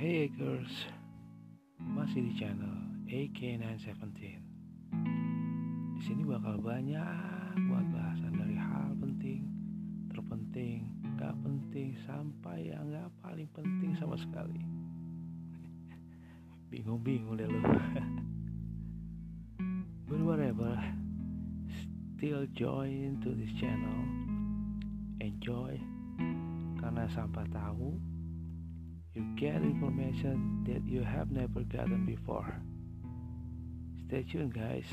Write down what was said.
Hey girls, masih di channel AK917. Di sini bakal banyak buat bahasan dari hal penting, terpenting, gak penting, sampai yang gak paling penting sama sekali. Bingung-bingung deh lo. But whatever, still join to this channel. Enjoy, karena sampai tahu get information that you have never gotten before. Stay tuned, guys.